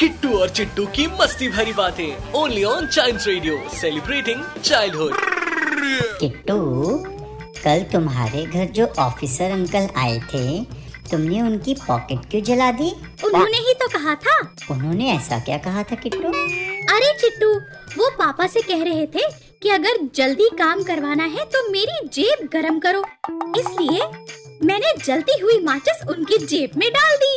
किट्टू और चिट्टू की मस्ती भरी बातें। Only on Child Radio celebrating childhood Kittu कल तुम्हारे घर जो ऑफिसर अंकल आए थे तुमने उनकी पॉकेट क्यों जला दी? उन्होंने ही तो कहा था। उन्होंने ऐसा क्या कहा था किट्टू? अरे चिट्टू वो पापा से कह रहे थे कि अगर जल्दी काम करवाना है तो मेरी जेब गरम करो। इसलिए मैंने जलती हुई माचिस उनकी जेब में डाल दी।